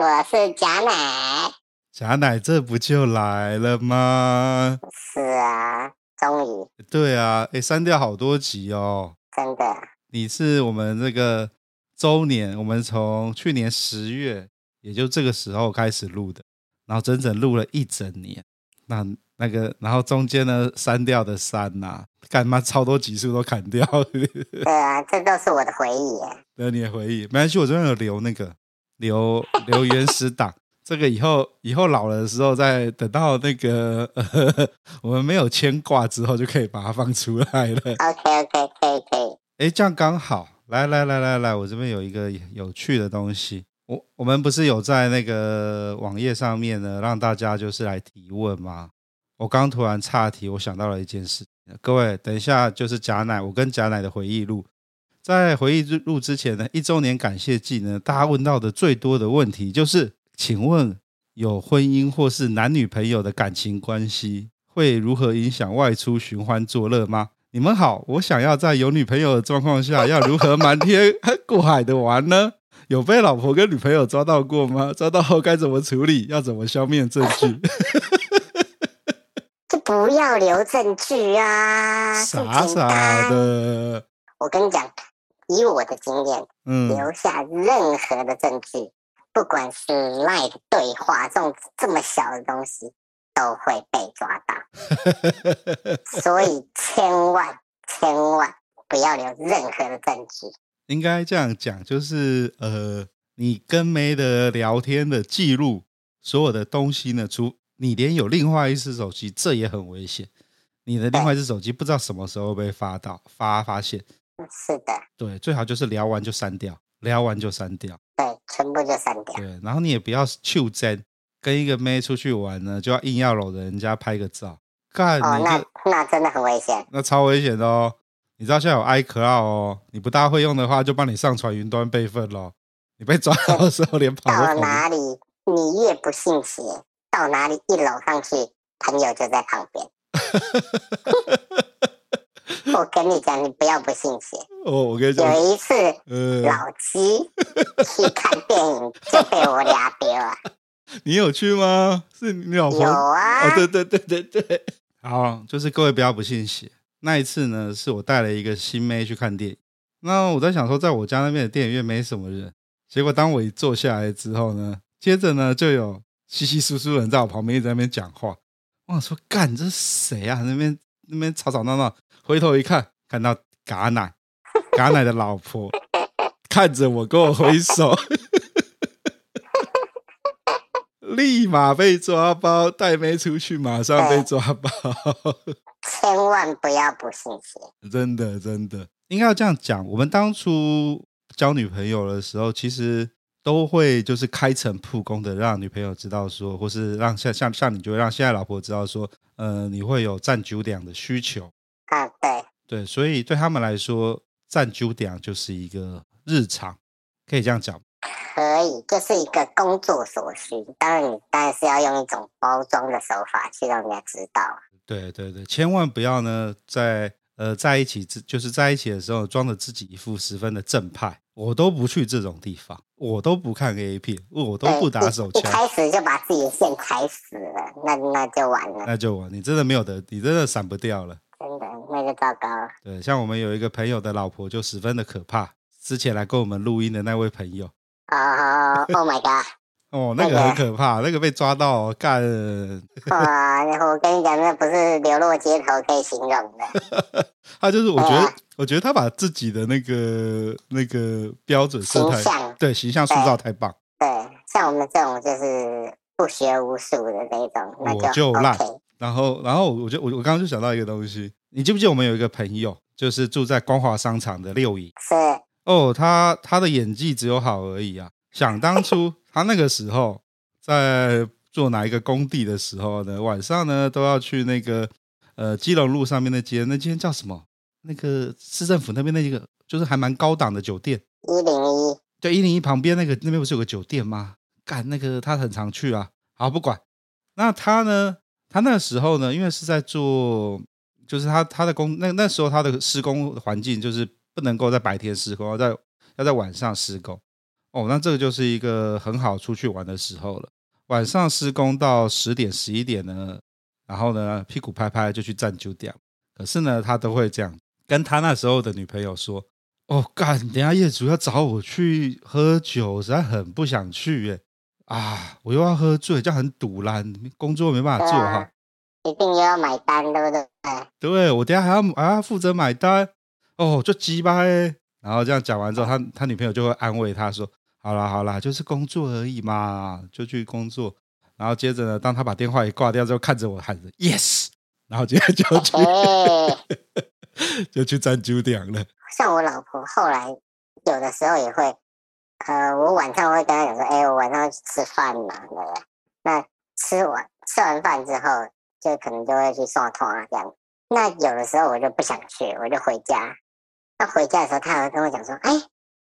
我是贾乃。贾乃，这不就来了吗？是啊，终于。对啊，哎，删掉好多集哦，真的。你是我们这个周年，我们从去年十月，也就这个时候开始录的，然后整整录了一整年。那那个，然后中间呢，删掉的删呐、啊，干嘛超多集数都砍掉？对啊，这都是我的回忆。对，你的回忆，没关系，我这边有留那个留 留原始档，这个以后以后老了的时候，再等到那个呵呵 我们没有牵挂之后，就可以把它放出来了。OK OK，可以可以。哎，这样刚好，来来来来来，我这边有一个有趣的东西，我我们不是有在那个网页上面呢，让大家就是来提问吗？我刚突然岔题，我想到了一件事。各位，等一下就是贾乃，我跟贾乃的回忆录。在回忆录之前呢，一周年感谢祭呢，大家问到的最多的问题就是，请问有婚姻或是男女朋友的感情关系会如何影响外出寻欢作乐吗？你们好，我想要在有女朋友的状况下，要如何瞒天 过海的玩呢？有被老婆跟女朋友抓到过吗？抓到后该怎么处理？要怎么消灭证据？不要留证据啊！傻傻的。我跟你讲，以我的经验，嗯，留下任何的证据，不管是 LINE 对话这种这么小的东西，都会被抓到。所以 千万千万不要留任何的证据。应该这样讲，就是呃，你跟妹的聊天的记录，所有的东西呢，除你连有另外一只手机，这也很危险。你的另外一只手机不知道什么时候被发到发发现。是的。对，最好就是聊完就删掉，聊完就删掉。对，全部就删掉。对，然后你也不要袖珍，跟一个妹出去玩呢，就要硬要搂着人家拍个照。干，哦，那那真的很危险。那超危险的哦。你知道现在有 iCloud 哦，你不大会用的话，就帮你上传云端备份咯。你被抓到的时候，连跑到哪里，你越不信邪。到哪里一搂上去，朋友就在旁边。我跟你讲，你不要不信邪。哦，我跟你讲，有一次，呃、老鸡 去看电影就被我俩丢了。你有去吗？是你老婆？有啊。哦，对对对对对。好，就是各位不要不信邪。那一次呢，是我带了一个新妹去看电影。那我在想说，在我家那边的电影院没什么人。结果当我一坐下来之后呢，接着呢就有。稀稀疏疏的人在我旁边一直在那边讲话，我想说干这是谁啊？那边那边吵吵闹闹，回头一看，看到嘎奶，嘎奶的老婆 看着我跟我挥手，立马被抓包，带妹出去马上被抓包，千万不要不信邪，真的真的应该要这样讲。我们当初交女朋友的时候，其实。都会就是开诚布公的让女朋友知道说，或是让像像像你就会让现在老婆知道说，呃，你会有占酒点的需求啊，对对，所以对他们来说，占酒点就是一个日常，可以这样讲，可以，就是一个工作所需。当然，你当然是要用一种包装的手法去让人家知道。对对对，千万不要呢，在呃在一起就是在一起的时候装着自己一副十分的正派。我都不去这种地方，我都不看 A 片，我都不打手枪。一开始就把自己的线踩死了，那那就完了。那就完，你真的没有得，你真的闪不掉了。真的，那个糟糕了。对，像我们有一个朋友的老婆就十分的可怕，之前来跟我们录音的那位朋友。哦、oh,，Oh my god！哦，那个很可怕，那个、那个被抓到干。哇，我跟你讲，那不是流落街头可以形容的。他就是，我觉得，我觉得他把自己的那个那个标准形象对形象塑造太棒。对，像我们这种就是不学无术的那种，那就，我就烂。然后，然后我就我我刚刚就想到一个东西，你记不记得我们有一个朋友，就是住在光华商场的六姨？是。哦，他他的演技只有好而已啊！想当初。他那个时候在做哪一个工地的时候呢，晚上呢都要去那个呃基隆路上面那间，那间叫什么？那个市政府那边那一个就是还蛮高档的酒店，一零一，对，一零一旁边那个那边不是有个酒店吗？干那个他很常去啊。好，不管。那他呢？他那时候呢，因为是在做，就是他他的工那那时候他的施工环境就是不能够在白天施工，要在要在晚上施工。哦，那这个就是一个很好出去玩的时候了。晚上施工到十点十一点呢，然后呢屁股拍拍就去站酒店。可是呢，他都会这样跟他那时候的女朋友说：“哦，干，等下业主要找我去喝酒，实在很不想去耶。”啊！我又要喝醉，这样很堵啦，工作没办法做哈、啊。一定又要买单，对不对？对，我等下还要还要负责买单哦，就鸡巴哎。然后这样讲完之后，他他女朋友就会安慰他说：“好啦好啦，就是工作而已嘛，就去工作。”然后接着呢，当他把电话一挂掉之后，看着我喊着 “yes”，然后接着就去 就去站酒店了。像我老婆后来有的时候也会。呃，我晚上会跟他讲说，哎，我晚上要去吃饭嘛，对不对？那吃完吃完饭之后，就可能就会去送通啊这样。那有的时候我就不想去，我就回家。那回家的时候，他还会跟我讲说，哎，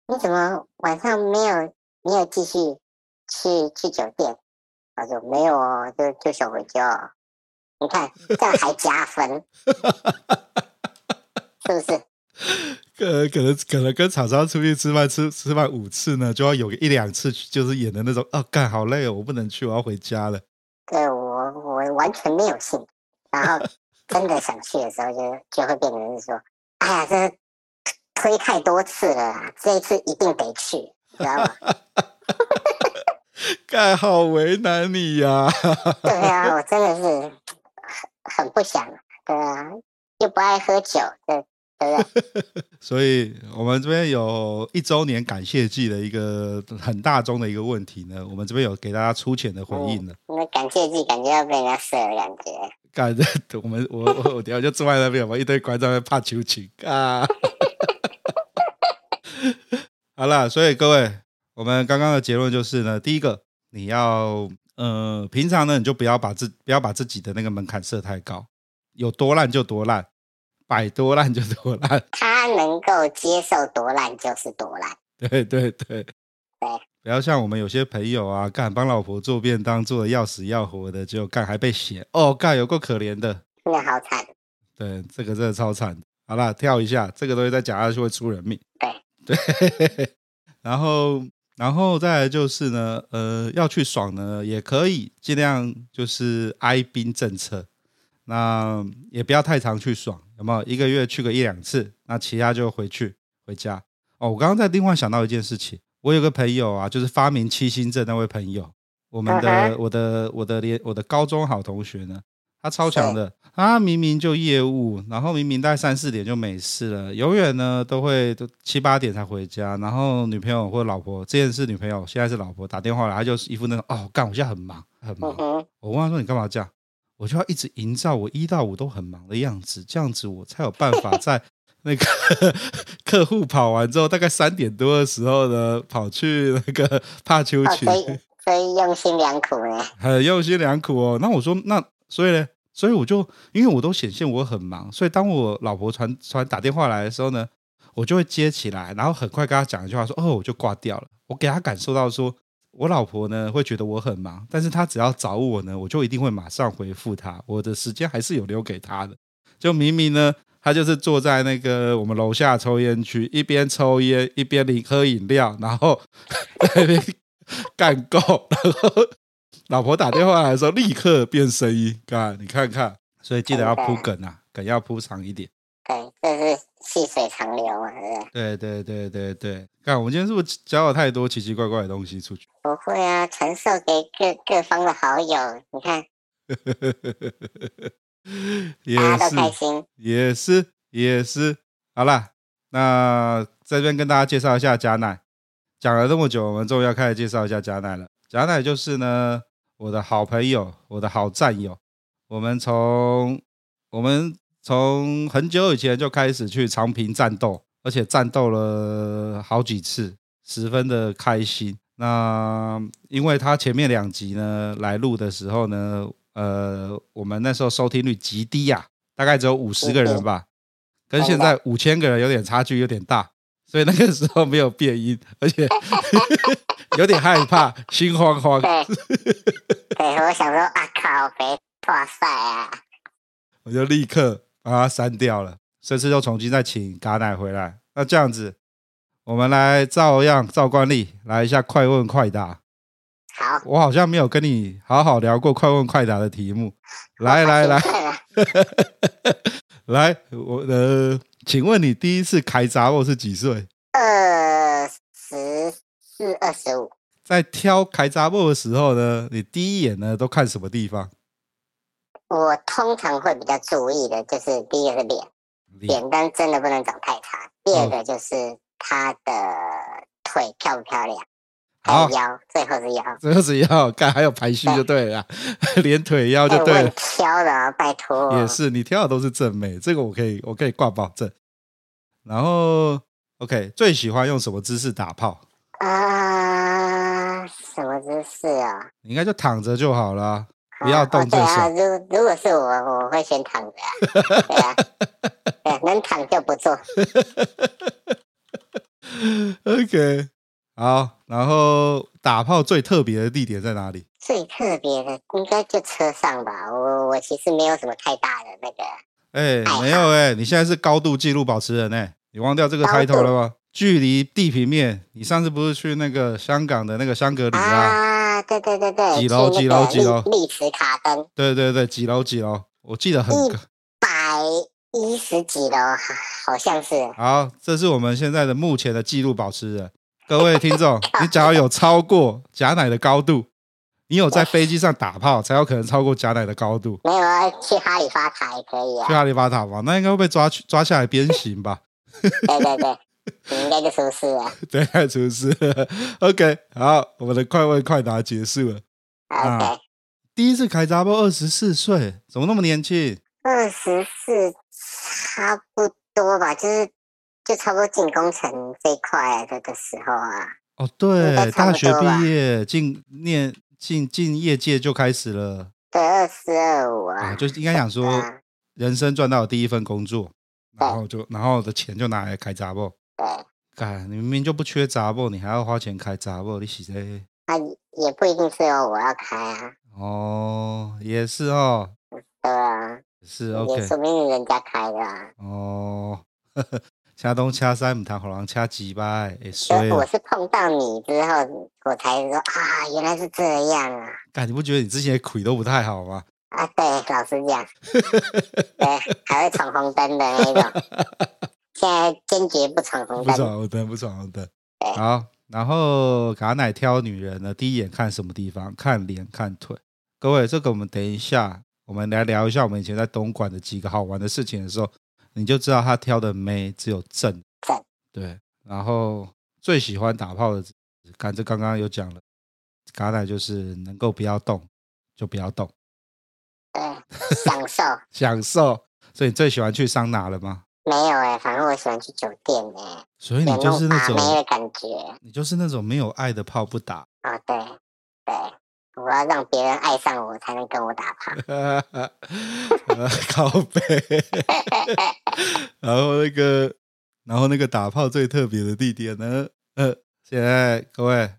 你怎么晚上没有没有继续去去酒店？他说没有哦，就就想回家。你看这样还加分，是不是？可可能可能跟厂商出去吃饭吃吃饭五次呢，就要有一两次就是演的那种哦，干好累哦，我不能去，我要回家了。对我我完全没有兴趣，然后真的想去的时候就，就就会变成是说，哎呀，这推太多次了啦，这一次一定得去，知道吗？干好为难你呀、啊。对啊，我真的是很很不想，对啊，又不爱喝酒，对。所以，我们这边有一周年感谢季的一个很大宗的一个问题呢，我们这边有给大家粗浅的回应了。那、嗯、感谢季感觉要被人家射的感觉。感觉 我们我我我等下就坐在那边，我一堆观众在怕求情啊。好了，所以各位，我们刚刚的结论就是呢，第一个，你要呃，平常呢，你就不要把自不要把自己的那个门槛设太高，有多烂就多烂。摆多烂就多烂，他能够接受多烂就是多烂。对对对对，不要像我们有些朋友啊，干帮老婆做便当做的要死要活的，结果干还被嫌哦，干有够可怜的，真的好惨。对，这个真的超惨。好了，跳一下，这个东西再讲下去会出人命。对对，然后然后再来就是呢，呃，要去爽呢也可以，尽量就是哀兵政策，那也不要太常去爽。有没有一个月去个一两次？那其他就回去回家哦。我刚刚在另外想到一件事情，我有个朋友啊，就是发明七星阵那位朋友，我们的、uh -huh. 我的我的连我的高中好同学呢，他超强的，他明明就业务，然后明明大概三四点就没事了，永远呢都会都七八点才回家，然后女朋友或老婆，之前是女朋友，现在是老婆打电话来，他就一副那种哦干，我现在很忙很忙。Uh -huh. 我问他说，你干嘛这样？我就要一直营造我一到五都很忙的样子，这样子我才有办法在 那个 客户跑完之后，大概三点多的时候呢，跑去那个 帕秋群。所以所以用心良苦呢，很用心良苦哦。那我说那所以呢，所以我就因为我都显现我很忙，所以当我老婆传传打电话来的时候呢，我就会接起来，然后很快跟她讲一句话说哦，我就挂掉了。我给她感受到说。我老婆呢会觉得我很忙，但是她只要找我呢，我就一定会马上回复她。我的时间还是有留给她的。就明明呢，她就是坐在那个我们楼下抽烟区，一边抽烟一边领喝饮料，然后在那边干够，然后老婆打电话来的时候立刻变声音，干你看看。所以记得要铺梗啊，梗要铺长一点。对，这是细水长流嘛？对对对对对，看我们今天是不是教了太多奇奇怪怪的东西出去？不会啊，传授给各各方的好友，你看，大家都开心，也是也是。好啦，那这边跟大家介绍一下贾乃，讲了这么久，我们终于要开始介绍一下贾乃了。贾乃就是呢，我的好朋友，我的好战友，我们从我们。从很久以前就开始去长平战斗，而且战斗了好几次，十分的开心。那因为他前面两集呢来录的时候呢，呃，我们那时候收听率极低呀、啊，大概只有五十个人吧，跟现在五千个人有点差距，有点大，所以那个时候没有变音，而且有点害怕，心慌慌。对，对，我想说啊靠，别哇塞啊！我就立刻把它删掉了，这次又重新再请嘎奶回来。那这样子。我们来照样照惯例来一下快问快答。好，我好像没有跟你好好聊过快问快答的题目。来来来，来，我呃，请问你第一次开杂货是几岁？二十四、二十五。在挑开杂货的时候呢，你第一眼呢都看什么地方？我通常会比较注意的就是第一个是脸，脸蛋真的不能长太差。第二个就是。哦他的腿漂不漂亮？还有腰，最后是腰，最后是腰，看还有排序就对了，对 连腿腰就对了。挑的啊，拜托。也是，你挑的都是正妹，这个我可以，我可以挂保证。然后，OK，最喜欢用什么姿势打炮？啊，什么姿势啊？你应该就躺着就好了，不要动最爽。如如果是我，我会先躺着啊。对啊，对，能躺就不做。OK，好，然后打炮最特别的地点在哪里？最特别的应该就车上吧。我我其实没有什么太大的那个。哎、欸，没有哎、欸，你现在是高度纪录保持人哎、欸，你忘掉这个 title 了吗？距离地平面，你上次不是去那个香港的那个香格里拉？啊，对对对对。几楼？几楼？几楼？丽池卡登。对对对，几楼？几楼？我记得很。一百一十几楼。好像是。好，这是我们现在的目前的记录保持人。各位听众，你只要有超过贾乃的高度，你有在飞机上打炮，才有可能超过贾乃的高度。没有啊，去哈利法塔也可以啊。去哈利法塔吧，那应该会被抓去抓下来鞭刑吧？对 对对，你应该就出事了。对，出事了。OK，好，我们的快问快答结束了。OK，、啊、第一次开查某二十四岁，怎么那么年轻？二十四，差不。多吧，就是就差不多进工程这一块的的时候啊。哦，对，大学毕业进念进进业界就开始了。对，二四二五啊，就应该想说，人生赚到第一份工作，然后就然后的钱就拿来开查某。对，干，你明明就不缺查某，你还要花钱开查某，你是谁？啊，也不一定是哦，我要开啊。哦，也是哦。对啊。是 OK，说明人家开的啊。哦，掐东掐西，唔谈好人掐几巴，所以我是碰到你之后，我才说啊，原来是这样啊。哎，你不觉得你之前的腿都不太好吗？啊，对，老实讲，对，还会闯红灯的那种。现在坚决不闯红灯。不闯红灯，不闯红灯。好，然后嘎奶挑女人呢，第一眼看什么地方？看脸，看腿。各位，这个我们等一下。我们来聊一下我们以前在东莞的几个好玩的事情的时候，你就知道他挑的妹只有正正，对，然后最喜欢打炮的，感这刚刚有讲了，嘎奶就是能够不要动就不要动，对，享受享受，所以你最喜欢去桑拿了吗？没有哎、欸，反正我喜欢去酒店哎、欸，所以你就是那种没的感觉，你就是那种没有爱的炮不打啊、哦，对对。我要让别人爱上我，才能跟我打炮。靠背。然后那个，然后那个打炮最特别的地点呢？呃，现在各位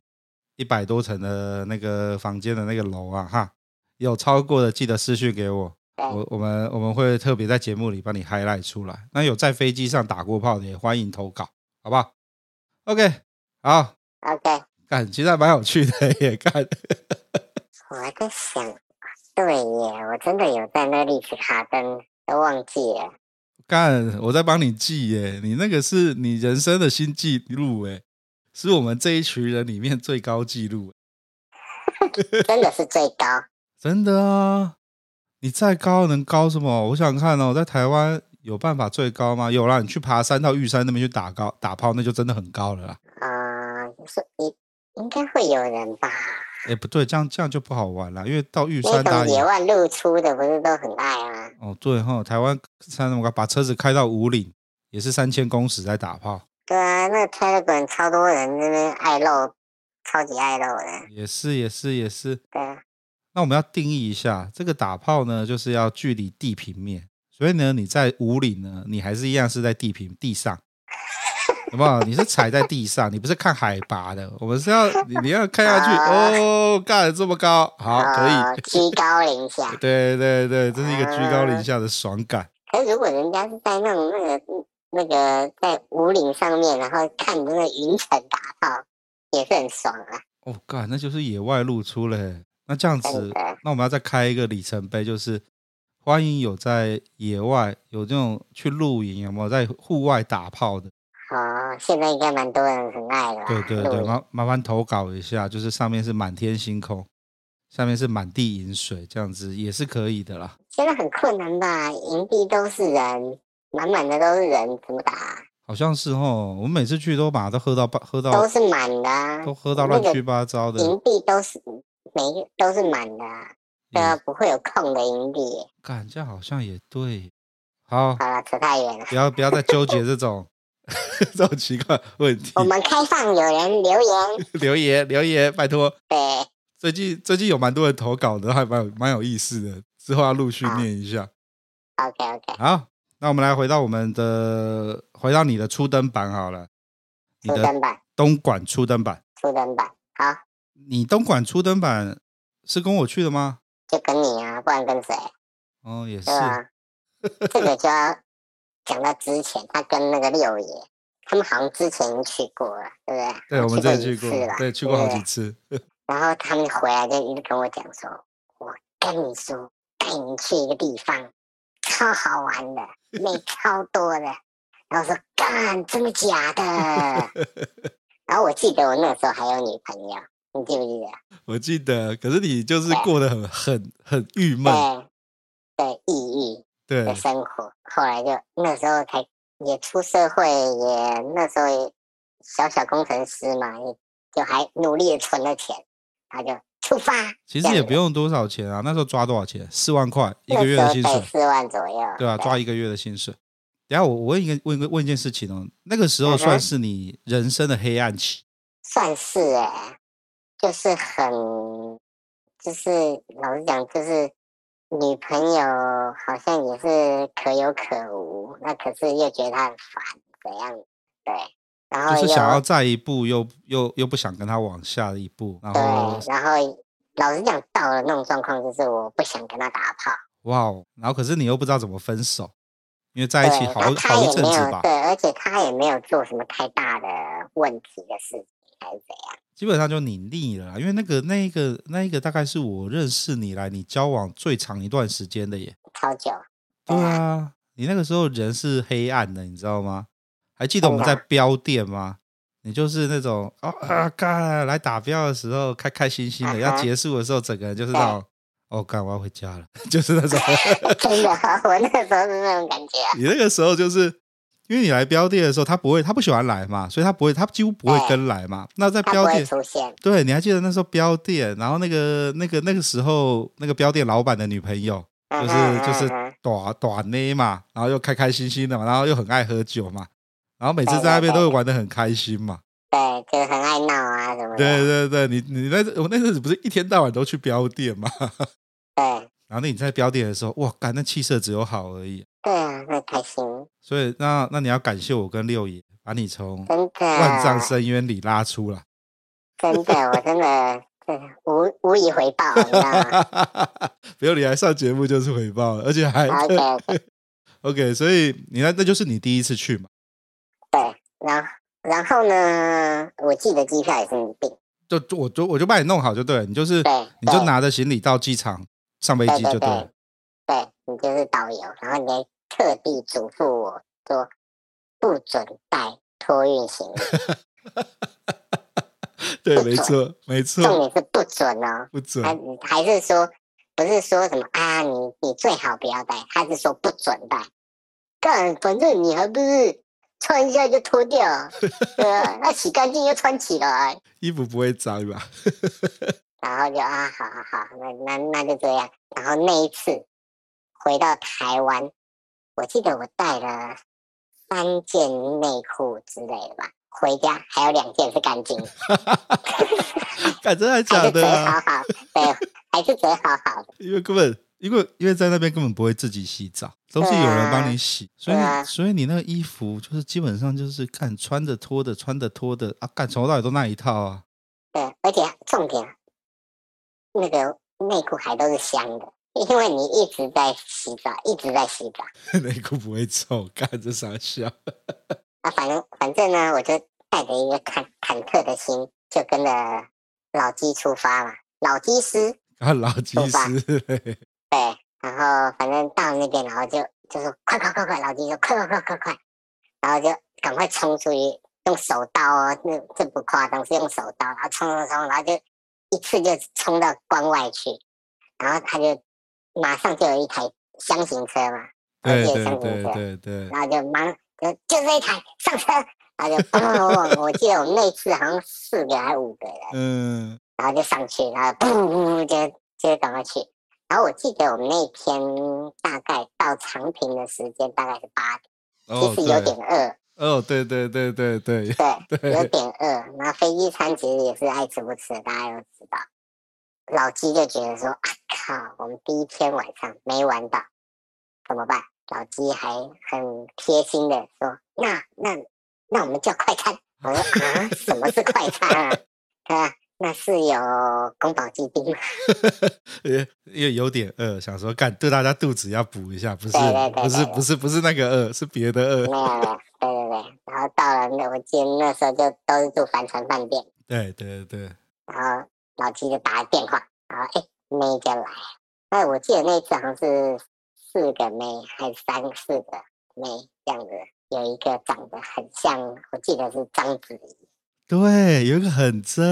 一百多层的那个房间的那个楼啊，哈，有超过的记得私讯给我，我我们我们会特别在节目里帮你 highlight 出来。那有在飞机上打过炮的也欢迎投稿，好不好？OK，好，OK，感其实还蛮有趣的，也看。我还在想，对耶，我真的有在那里去卡登，都忘记了。干，我在帮你记耶，你那个是你人生的新纪录哎，是我们这一群人里面最高纪录。真的是最高，真的啊！你再高能高什么？我想看哦，在台湾有办法最高吗？有啦，你去爬山到玉山那边去打高打炮，那就真的很高了啦。啊、呃，是应应该会有人吧。哎，不对，这样这样就不好玩了，因为到玉山打野外露出的不是都很爱吗？哦，对哈，台湾山那么高，把车子开到五岭也是三千公尺在打炮。对啊，那个 Telegram 超多人那边爱露超级爱露的。也是也是也是。对啊。那我们要定义一下，这个打炮呢，就是要距离地平面，所以呢，你在五里呢，你还是一样是在地平地上，好不好？你是踩在地上，你不是看海拔的，我们是要你你要看下去哦，干得这么高，好，可以居高临下，对对对，这是一个居高临下的爽感。可是如果人家是在那种那个那个在五岭上面，然后看你那个云层打炮，也是很爽啊。哦，干，那就是野外露出嘞。那这样子，那我们要再开一个里程碑，就是欢迎有在野外有这种去露营，有没有在户外打炮的？哦，现在应该蛮多人很爱的。对对对，麻麻烦投稿一下，就是上面是满天星空，下面是满地银水，这样子也是可以的啦。现在很困难吧？营地都是人，满满的都是人，怎么打？好像是哦，我们每次去都把它都喝到喝到都是满的，啊，都喝到乱七八糟的。营地都是。每都是满的，对啊，不会有空的营地。感，这好像也对。好，好了，扯太远了。不要不要再纠结这种 这种奇怪问题。我们开放有人留言，留言留言，拜托。对，最近最近有蛮多人投稿的，还蛮有蛮有意思的。之后要陆续念一下。OK OK。好，那我们来回到我们的，回到你的初登版好了。初登版。东莞初登版。初登版，好。你东莞初登版是跟我去的吗？就跟你啊，不然跟谁？哦，也是。啊 这个就要讲到之前，他跟那个六爷，他们好像之前去过了，对不对？对，我们之前去过，对，去过好几次。然后他们回来就一直跟我讲说：“我跟你说，带你去一个地方，超好玩的，美超多的。”然后说：“干，真的假的？”然后我记得我那时候还有女朋友。你记不记得？我记得，可是你就是过得很很很郁闷，对，对，抑郁，对的生活。后来就那时候才也出社会，也那时候也小小工程师嘛，也就还努力的存了钱，他就出发。其实也不用多少钱啊，那时候抓多少钱？四万块一个月的薪水，四万左右。对啊，抓一个月的薪水。等下我我问一个问一个问一件事情哦，那个时候算是你人生的黑暗期？算是哎、欸。就是很，就是老实讲，就是女朋友好像也是可有可无，那可是又觉得她很烦，怎样？对，然后就是想要再一步又，又又又不想跟她往下一步，然后对，然后老实讲，到了那种状况，就是我不想跟她打炮。哇哦，然后可是你又不知道怎么分手，因为在一起好好一阵子吧？对，而且他也没有做什么太大的问题的事情，还是怎样？基本上就你腻了，因为那个、那一个、那一个大概是我认识你来你交往最长一段时间的耶，超久。对啊，你那个时候人是黑暗的，你知道吗？还记得我们在标店吗？你就是那种哦啊干来打标的时候开开心心的，要结束的时候整个人就是那种哦干我要回家了，就是那种。真的，我那个时候是那种感觉。你那个时候就是。因为你来标店的时候，他不会，他不喜欢来嘛，所以他不会，他几乎不会跟来嘛。那在标店出现，对，你还记得那时候标店，然后那个那个那个时候那个标店老板的女朋友，就是就是短短呢嘛，然后又开开心心的嘛，然后又很爱喝酒嘛，然后每次在那边都会玩得很开心嘛。对，就是很爱闹啊什么的。对对对，你你那我那阵子不是一天到晚都去标店嘛？对。然后那你在标店的时候，哇，干那气色只有好而已。对啊，那开心。所以那那你要感谢我跟六爷，把你从万丈深渊里拉出来。真的，我真的无无以回报，你知道吗？不用你来上节目就是回报了，而且还 OK OK, okay 所以你那那就是你第一次去嘛？对，然后然后呢？我记得机票也是你订，就我就我就帮你弄好就对了，你就是你就拿着行李到机场上飞机就对了。对，你就是导游，然后你还特地嘱咐我说，不准带托运行李。对，没错，没错。重点是不准哦，不准。还还是说，不是说什么啊？你你最好不要带，他是说不准带。干，反正你还不是穿一下就脱掉，对啊，那洗干净又穿起来，衣服不会脏吧？然后就啊，好好好，那那那就这样。然后那一次。回到台湾，我记得我带了三件内裤之类的吧。回家还有两件是干净。看 真的假的、啊？好好，对，还是折好好的。因为根本，因为因为在那边根本不会自己洗澡，都是有人帮你洗，啊、所以、啊、所以你那个衣服就是基本上就是看穿着脱的，穿着脱的啊，干从头到尾都那一套啊。对，而且重点，那个内裤还都是香的。因为你一直在洗澡，一直在洗澡，内裤不会臭，干着傻笑。啊，反正反正呢，我就带着一个忐忐忑的心，就跟着老鸡出发了。老鸡师啊，老鸡师，对，然后反正到那边，然后就就说快快快快，老鸡说快快快快快，然后就赶快冲出去，用手刀哦，那这不夸张，是用手刀，然后冲冲冲，然后就一次就冲到关外去，然后他就。马上就有一台箱型车嘛，对对对对对，然后就马上就就这一台上车，然后就砰砰砰，我记得我们那次好像四个还是五个人，嗯，然后就上去，然后砰砰就就赶快去，然后我记得我们那天大概到长平的时间大概是八点，其实有点饿，哦，对对对对对。对，有点饿，然后飞机餐其实也是爱吃不吃，大家都知道。老鸡就觉得说：“啊靠，我们第一天晚上没玩到，怎么办？”老鸡还很贴心的说：“那那那我们叫快餐。”我说：“啊，什么是快餐啊？啊，那是有宫保鸡丁吗？”因为有点饿，想说干对大家肚子要补一下，不是对对对对不是不是不是那个饿，是别的饿。没有没有，对对对。然后到了那我记得那时候就都是住帆船饭店。对对对。然后。老七就打个电话，然后哎，妹就来。哎，我记得那次好像是四个妹，还是三四个妹这样子。有一个长得很像，我记得是章子怡。对，有一个很正，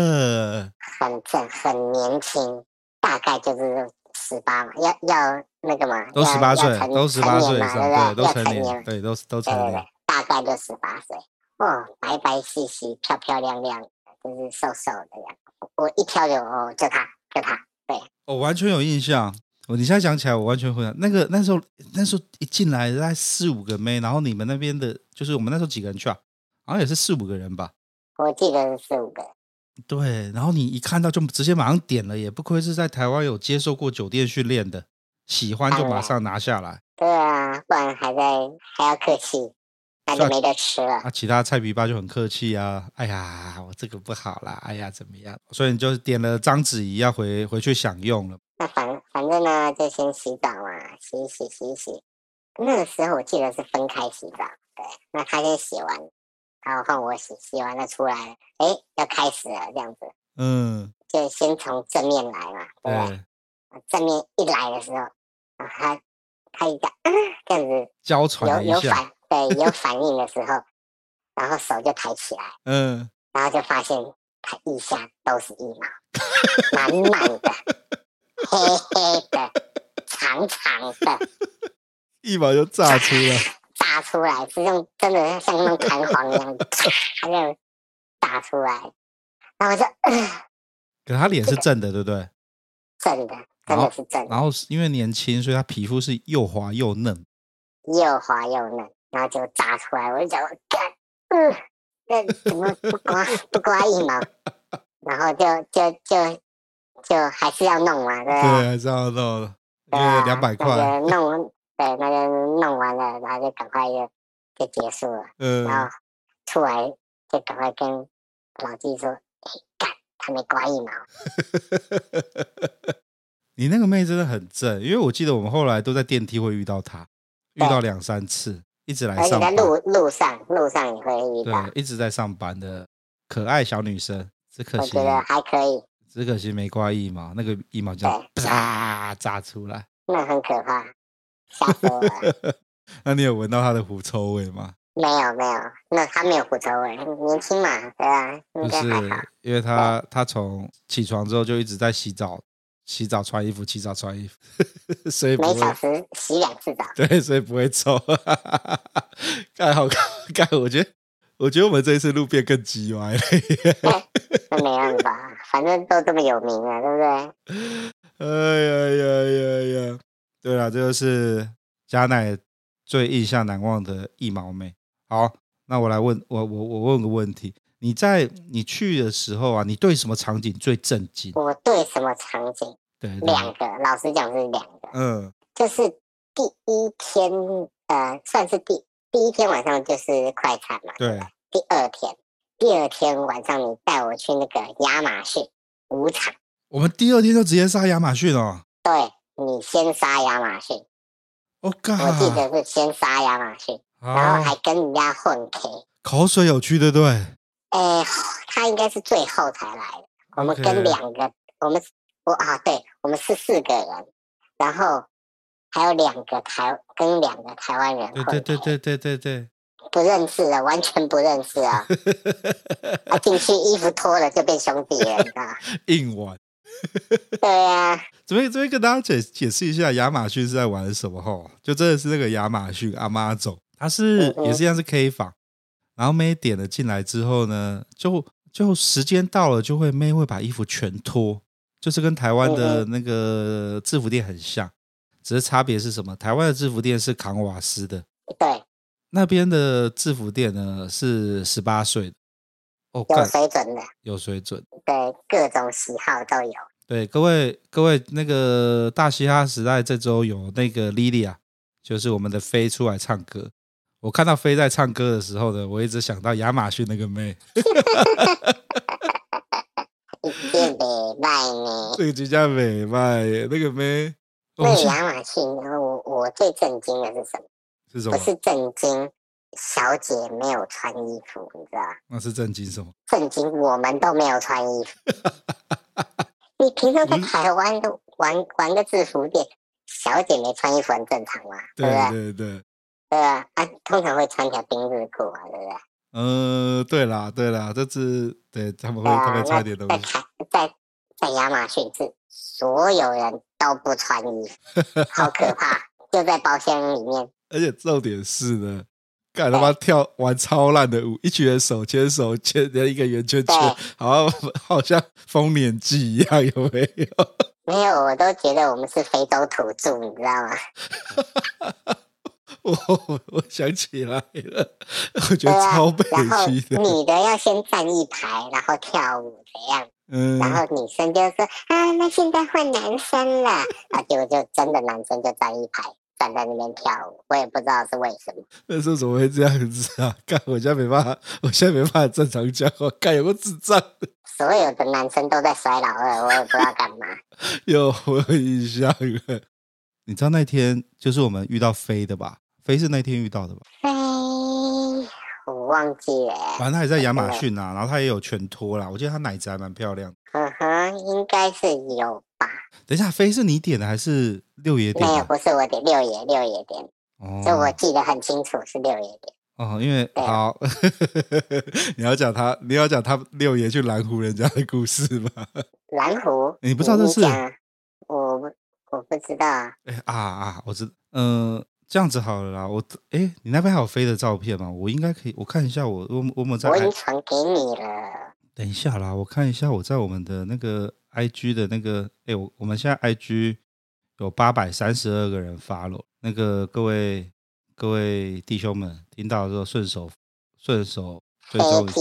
很正，很年轻，大概就是十八嘛，要要那个嘛，都十八岁，都十八岁以上，对，都成年，对，都都成年，大概就十八岁。哦，白白细细，漂漂亮亮，就是瘦瘦的样子。我一挑就哦，就他，就他，对，我完全有印象。我你现在讲起来，我完全会。那个那时候，那时候一进来大概四五个妹，然后你们那边的，就是我们那时候几个人去啊？好像也是四五个人吧？我记得是四五个。对，然后你一看到就直接马上点了，也不愧是在台湾有接受过酒店训练的，喜欢就马上拿下来。对啊，不然还在还要客气。那就没得吃了。那、啊、其他菜皮吧就很客气啊，哎呀，我这个不好啦，哎呀，怎么样？所以你就点了章子怡要回回去享用了。那反反正呢，就先洗澡嘛，洗一洗，洗一洗。那个时候我记得是分开洗澡，对。那他先洗完，然后换我洗，洗完了出来了，哎，要开始了这样子。嗯。就先从正面来嘛，对不对？嗯、正面一来的时候，然后他他一个、嗯、这样子，娇喘一下。有有反对，有反应的时候，然后手就抬起来，嗯，然后就发现他腋下都是腋毛，满满的，黑黑的，长长的，腋毛就炸出来，炸出来，是用真的像那种弹簧一样，他就炸出来，然后就，可他脸是正的，对不对？正的，真的是正的。然后因为年轻，所以他皮肤是又滑又嫩，又滑又嫩。然后就炸出来，我就讲，干，嗯，那怎么不刮不刮一毛？然后就就就就还是要弄嘛，对不对？对，还是要弄，对，两百块。弄，对，那就弄完了，然后就赶快就就结束了。嗯。然后出来就赶快跟老弟说，哎，干，他没刮一毛。你那个妹真的很正，因为我记得我们后来都在电梯会遇到她，遇到两三次。一直来上班，在路路上路上也会遇到，对，一直在上班的可爱小女生，只可惜，我觉得还可以，只可惜没刮腋毛，那个腋毛就啪炸出来，那很可怕，吓死我了。那你有闻到她的狐臭味吗？没有没有，那他没有狐臭味，年轻嘛，对啊，不是，因为他他从起床之后就一直在洗澡。洗澡穿衣服，洗澡穿衣服，所以每小时洗两次澡。对，所以不会臭。盖好盖，我觉得，我觉得我们这一次路变更鸡歪了。那没办法，反正都这么有名了，对不对？哎呀呀呀呀！对了，这就是嘉奈最印象难忘的一毛妹。好，那我来问我我我问个问题，你在你去的时候啊，你对什么场景最震惊？我对什么场景？对，两个，老实讲是两个。嗯，就是第一天，呃，算是第第一天晚上就是快餐嘛。对。第二天，第二天晚上你带我去那个亚马逊舞场。我们第二天就直接杀亚马逊哦。对，你先杀亚马逊。我靠！我记得是先杀亚马逊，然后还跟人家混 K。口水有趣对不对？哎，他应该是最后才来的。我们跟两个，我们我啊，对，我们是四个人，然后还有两个台跟两个台湾人。对对对对对对。不认识了，完全不认识啊！啊，进去衣服脱了就变兄弟了，你知道吗，硬玩。对呀，啊，这边这边跟大家解解释一下，亚马逊是在玩什么？吼，就真的是那个亚马逊阿妈走，它是也是一样是 K 房，然后妹点了进来之后呢，就就时间到了，就会妹会把衣服全脱，就是跟台湾的那个制服店很像，只是差别是什么？台湾的制服店是扛瓦斯的，对。那边的制服店呢是十八岁的，哦，有水准的，有水准，对，各种喜好都有。对，各位各位，那个大嘻哈时代这周有那个 Lilia，就是我们的飞出来唱歌。我看到飞在唱歌的时候呢，我一直想到亚马逊那个妹，一件美卖呢，这个就叫美卖那个妹。那个亚马逊，然后我我最震惊的是什么？是什么？不是震惊，小姐没有穿衣服，你知道？那是震惊什么？震惊我们都没有穿衣服。你平常在台湾都玩玩个制服店，小姐没穿衣服很正常嘛？对不对？对对对。对啊，啊，通常会穿条丁字裤啊，对不对？嗯，对啦，对啦，这次对他们会特别穿点东西。在在亚马逊是所有人都不穿衣服，好可怕！就在包厢里面。而且重点是呢，干他妈跳玩超烂的舞，一群人手牵手牵着一个圆圈圈，好像好像丰年祭一样，有没有？没有，我都觉得我们是非洲土著，你知道吗？我我想起来了，我觉得超悲戚的。女的要先站一排，然后跳舞这样，嗯，然后女生就说啊，那现在换男生了，啊，结果就真的男生就站一排。站在那边跳舞，我也不知道是为什么。那时候怎么会这样子啊？干，我现在没办法，我现在没办法正常讲话。干，有个智障。所有的男生都在甩老二，我也不知道干嘛。有，我有印象了。你知道那天就是我们遇到飞的吧？飞是那天遇到的吧？飞，我忘记了。反正他也在亚马逊啊，然后他也有全托啦。我记得他奶子还蛮漂亮。嗯哼，应该是有吧。等一下，飞是你点的还是六爷点的？没有，不是我点，六爷六爷点。哦，这我记得很清楚，是六爷点。哦，因为好，你要讲他，你要讲他六爷去蓝湖人家的故事吗？蓝湖？你不知道这是？我我不知道。哎啊啊！我知，嗯、呃，这样子好了啦。我哎，你那边还有飞的照片吗？我应该可以，我看一下我，我我我们在。我已经传给你了。等一下啦，我看一下我在我们的那个。I G 的那个，哎、欸，我我们现在 I G 有八百三十二个人 follow，那个各位各位弟兄们听到的时候顺手顺手追踪一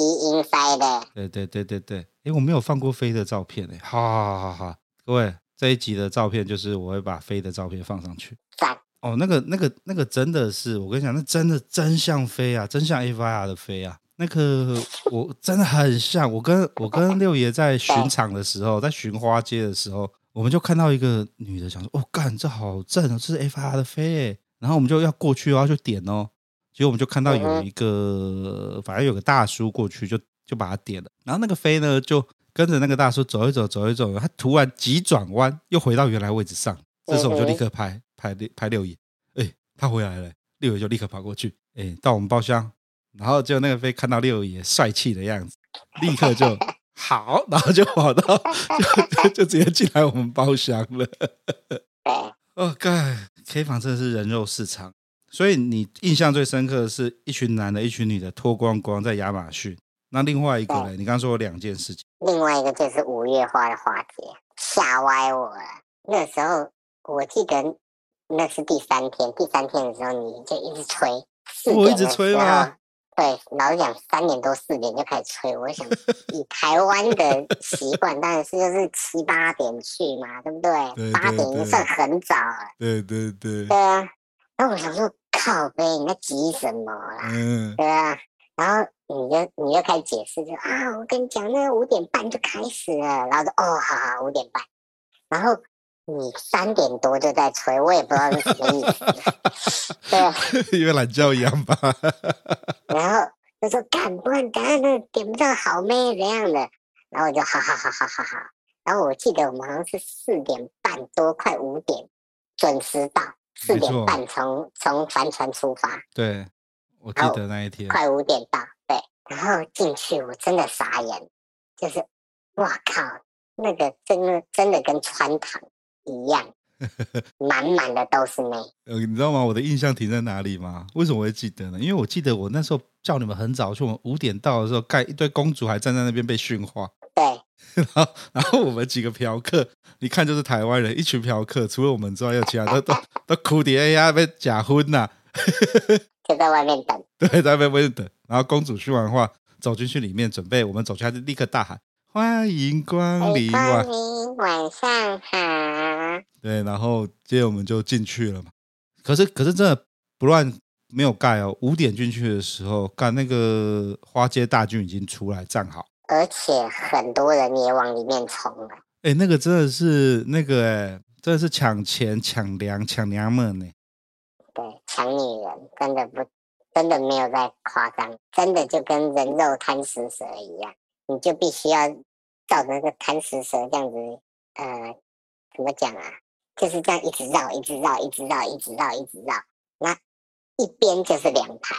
下。对对对对对，哎、欸，我没有放过飞的照片哎，好好好好好，各位这一集的照片就是我会把飞的照片放上去。哦，那个那个那个真的是，我跟你讲，那真的真像飞啊，真像 F I R 的飞啊。那个我真的很像，我跟我跟六爷在巡场的时候，在巡花街的时候，我们就看到一个女的，想说：“哦，干，这好正哦，这是 FR 的飞。”然后我们就要过去，然后就点哦。结果我们就看到有一个，反正有个大叔过去，就就把他点了。然后那个飞呢，就跟着那个大叔走一走，走一走，他突然急转弯，又回到原来位置上。这时候我就立刻拍拍六拍六爷，哎，他回来了，六爷就立刻跑过去，哎，到我们包厢。然后就那个飞看到六爷帅气的样子，立刻就 好，然后就跑到就就直接进来我们包厢了。哦，干，K 房真的是人肉市场，所以你印象最深刻的是一群男的，一群女的脱光光在亚马逊。那另外一个呢？你刚刚说有两件事情。另外一个就是五月花的花节，吓歪我了。那时候我记得那是第三天，第三天的时候你就一直催，我一直催吗？对，老实讲，三点多四点就开始催。我想 以台湾的习惯，当然是就是七八点去嘛，对不对？对对对，八点已经算很早了。对对对。对啊，然后我想说，靠呗，你在急什么啦？嗯。对啊，然后你就你就开始解释，就啊，我跟你讲，那个五点半就开始了。然后就哦，好好，五点半。然后你三点多就在催，我也不知道是什么意思。对啊，因为懒觉一样吧。然后就说干不干干，那点不上好妹怎样的？然后我就哈哈哈哈哈哈。然后我记得我们好像是四点半多，快五点准时到，四点半从从帆船出发。对，我记得那一天快五点到，对。然后进去我真的傻眼，就是哇靠，那个真的真的跟穿堂一样。满 满的都是妹，呃，你知道吗？我的印象停在哪里吗？为什么我会记得呢？因为我记得我那时候叫你们很早去，我们五点到的时候，盖一堆公主还站在那边被训话。对，然后然后我们几个嫖客，一看就是台湾人，一群嫖客，除了我们之外，有其他都都 都哭的哎呀，被假婚呐，就在外面等。对，在外面等。然后公主训完话，走进去里面准备，我们走进来就立刻大喊：“欢迎光临，欢迎晚上好。”对，然后接着我们就进去了嘛。可是，可是真的不乱没有盖哦。五点进去的时候，干那个花街大军已经出来站好，而且很多人也往里面冲了。哎，那个真的是那个哎，真的是抢钱、抢粮、抢娘们呢。对，抢女人，真的不，真的没有在夸张，真的就跟人肉贪食蛇一样，你就必须要照着那个贪食蛇这样子，呃。怎么讲啊？就是这样一直绕，一直绕，一直绕，一直绕，一直绕。那一边就是两排，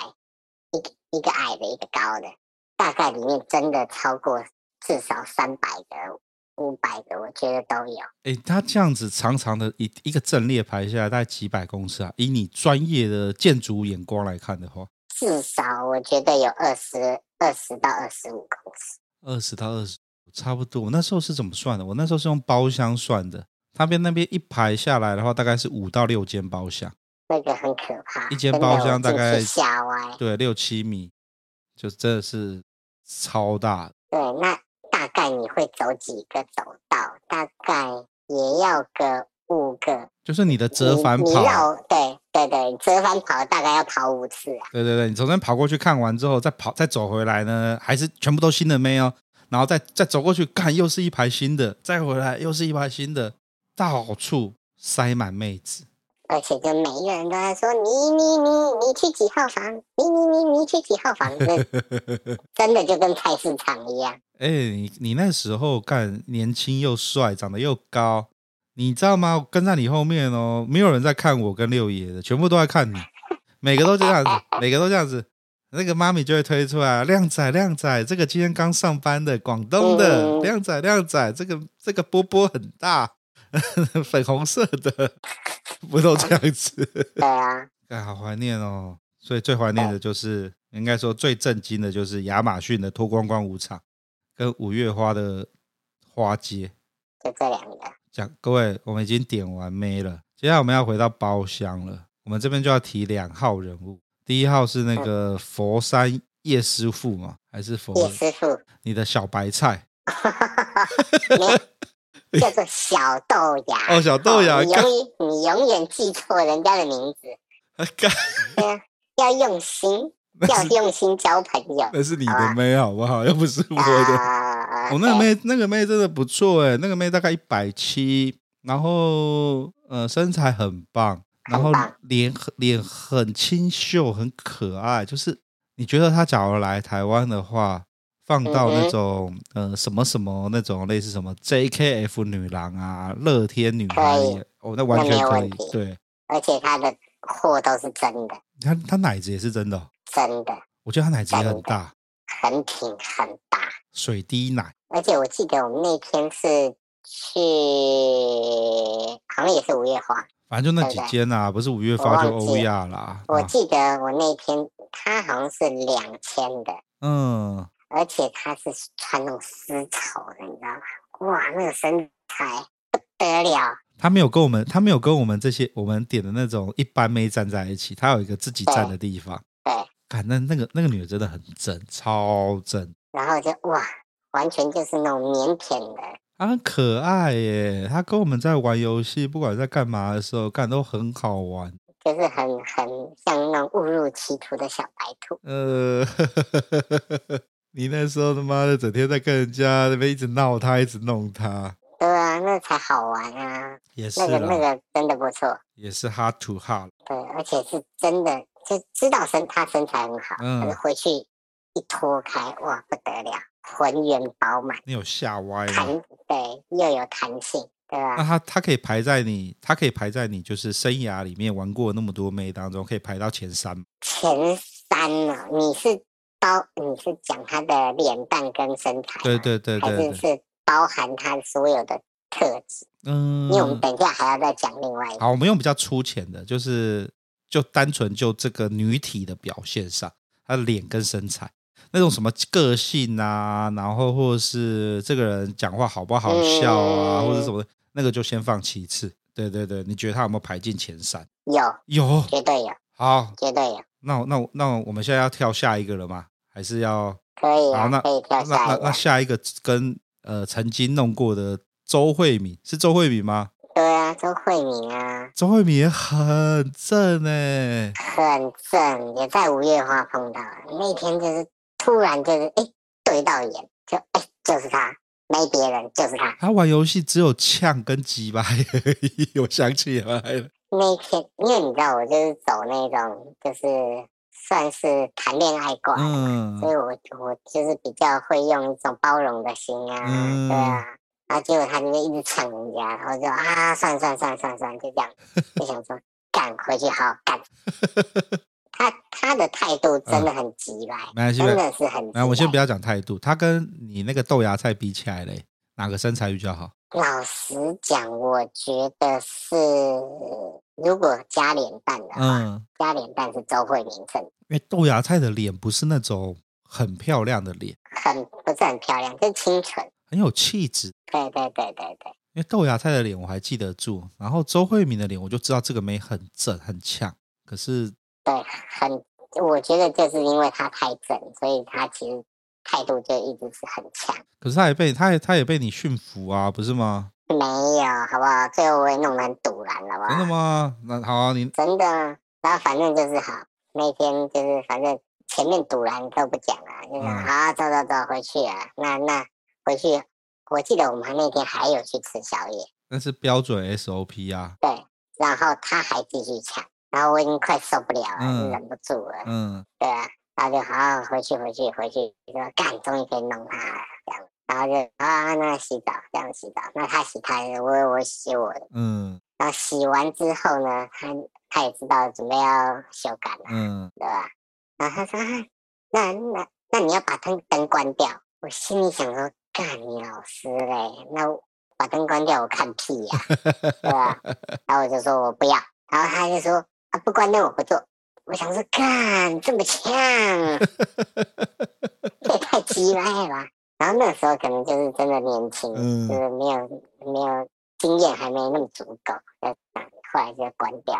一个一个矮的，一个高的，大概里面真的超过至少三百个、五百个，我觉得都有。哎，它这样子长长的一一个阵列排下来，大概几百公尺啊？以你专业的建筑眼光来看的话，至少我觉得有二十二十到二十五公尺。二十到二十，差不多。我那时候是怎么算的？我那时候是用包厢算的。他边那边一排下来的话，大概是五到六间包厢，那个很可怕。一间包厢大概对六七米，就真的是超大。对，那大概你会走几个走道？大概也要个五个。就是你的折返跑，对对对，折返跑大概要跑五次啊。对对对，你从那跑过去看完之后，再跑再走回来呢，还是全部都新的没有？然后再再走过去看，又是一排新的，再回来又是一排新的。到处塞满妹子，而且就每一个人都在说你你你你去几号房？你你你你去几号房？真的就跟菜市场一样。哎、欸，你你那时候干年轻又帅，长得又高，你知道吗？跟在你后面哦，没有人在看我跟六爷的，全部都在看你，每个都这样子，每个都这样子。那个妈咪就会推出来，靓仔靓仔，这个今天刚上班的广东的靓仔靓仔，这个这个波波很大。粉红色的，不都这样子？对啊，哎，好怀念哦。所以最怀念的就是，应该说最震惊的就是亚马逊的脱光光舞场，跟五月花的花街，就这两个。讲各位，我们已经点完妹了，接下来我们要回到包厢了。我们这边就要提两号人物，第一号是那个佛山叶师傅嘛，还是佛叶师傅？你的小白菜。叫做小豆芽哦，小豆芽，哦、你永远你永远记错人家的名字，对，要用心，要用心交朋友。那是你的妹好不好？又不是我的。我、哦、那个妹，那个妹真的不错哎，那个妹大概一百七，然后呃身材很棒，然后脸脸很清秀，很可爱。就是你觉得她假如来台湾的话。放到那种、嗯、呃什么什么那种类似什么 JKF 女郎啊，乐天女郎哦，那完全可以，对，而且她的货都是真的，她她奶子也是真的、哦，真的，我觉得她奶子也很大，很挺很大，水滴奶，而且我记得我们那天是去，好像也是五月花，反正就那几间啊，不是五月花就欧亚啦。我记得我那天他好像是两千的，嗯。而且他是穿那种丝绸的，你知道吗？哇，那个身材不得了。他没有跟我们，他没有跟我们这些我们点的那种一般妹站在一起，他有一个自己站的地方。对，看那那个那个女的真的很正，超正。然后就哇，完全就是那种腼腆的。她很可爱耶，她跟我们在玩游戏，不管在干嘛的时候，干都很好玩。就是很很像那种误入歧途的小白兔。呃，你那时候他妈的整天在跟人家那边一直闹他，一直弄他。对啊，那才好玩啊。也是。那个那个真的不错。也是 hard to hard。对，而且是真的，就知道身他身材很好，嗯，回去一脱开，哇，不得了，浑圆饱满。你有吓歪吗？弹，对，又有弹性。对啊，那他他可以排在你，他可以排在你就是生涯里面玩过那么多妹当中，可以排到前三。前三呢？你是包你是讲他的脸蛋跟身材？对对对，对，对，还是是包含他所有的特质？嗯，因为我们等一下还要再讲另外一个。好，我们用比较粗浅的，就是就单纯就这个女体的表现上，她的脸跟身材，那种什么个性啊，然后或者是这个人讲话好不好笑啊，嗯、或者什么。那个就先放其次，对对对，你觉得他有没有排进前三？有，有，绝对有。好，绝对有。那那那我们现在要跳下一个了吗？还是要？可以啊，那可以跳下一个。那那，那下一个跟呃曾经弄过的周慧敏是周慧敏吗？对啊，周慧敏啊。周慧敏也很正哎，很正，也在五月花碰到那天，就是突然就是哎对到眼，就哎就是他。没别人，就是他。他玩游戏只有呛跟鸡巴而已。我想起来了，那天因为你知道，我就是走那种，就是算是谈恋爱挂，嗯，所以我我就是比较会用一种包容的心啊，嗯、对啊。然后结果他就一直抢人家，然后就啊，算算算算算，就这样，就想说干回去好好干。他他的态度真的很急吧？嗯、真的是很。那我先不要讲态度，他跟你那个豆芽菜比起来嘞，哪个身材比较好？老实讲，我觉得是如果加脸蛋的话，嗯，加脸蛋是周慧敏正。因为豆芽菜的脸不是那种很漂亮的脸，很不是很漂亮，就是清纯，很有气质。对对对对对。因为豆芽菜的脸我还记得住，然后周慧敏的脸我就知道这个眉很正很呛，可是。对，很，我觉得就是因为她太正，所以她其实态度就一直是很强。可是他也被他也他也被你驯服啊，不是吗？没有，好不好？最后我也弄得很堵然了，好不好？真的吗？那好啊，你真的，然后反正就是好，那天就是反正前面堵然都不讲了，就是、嗯、好，走走走，回去啊。那那回去，我记得我们那天还有去吃宵夜，那是标准 SOP 啊。对，然后他还继续抢。然后我已经快受不了了，嗯、忍不住了。嗯，对啊，然后就好好回去回去回去，说干，终于可以弄他了，这样。然后就啊，那洗澡，这样洗澡。那他洗他的，我我洗我的。嗯。然后洗完之后呢，他他也知道准备要修改了，嗯，对吧？然后他说，啊、那那那你要把灯灯关掉。我心里想说，干你老师嘞，那把灯关掉我看屁呀、啊，对吧？然后我就说我不要，然后他就说。啊！不关灯我不做。我想说，干这么呛，这也太鸡掰了吧。然后那时候可能就是真的年轻，嗯、就是没有没有经验，还没那么足够。后来就关掉，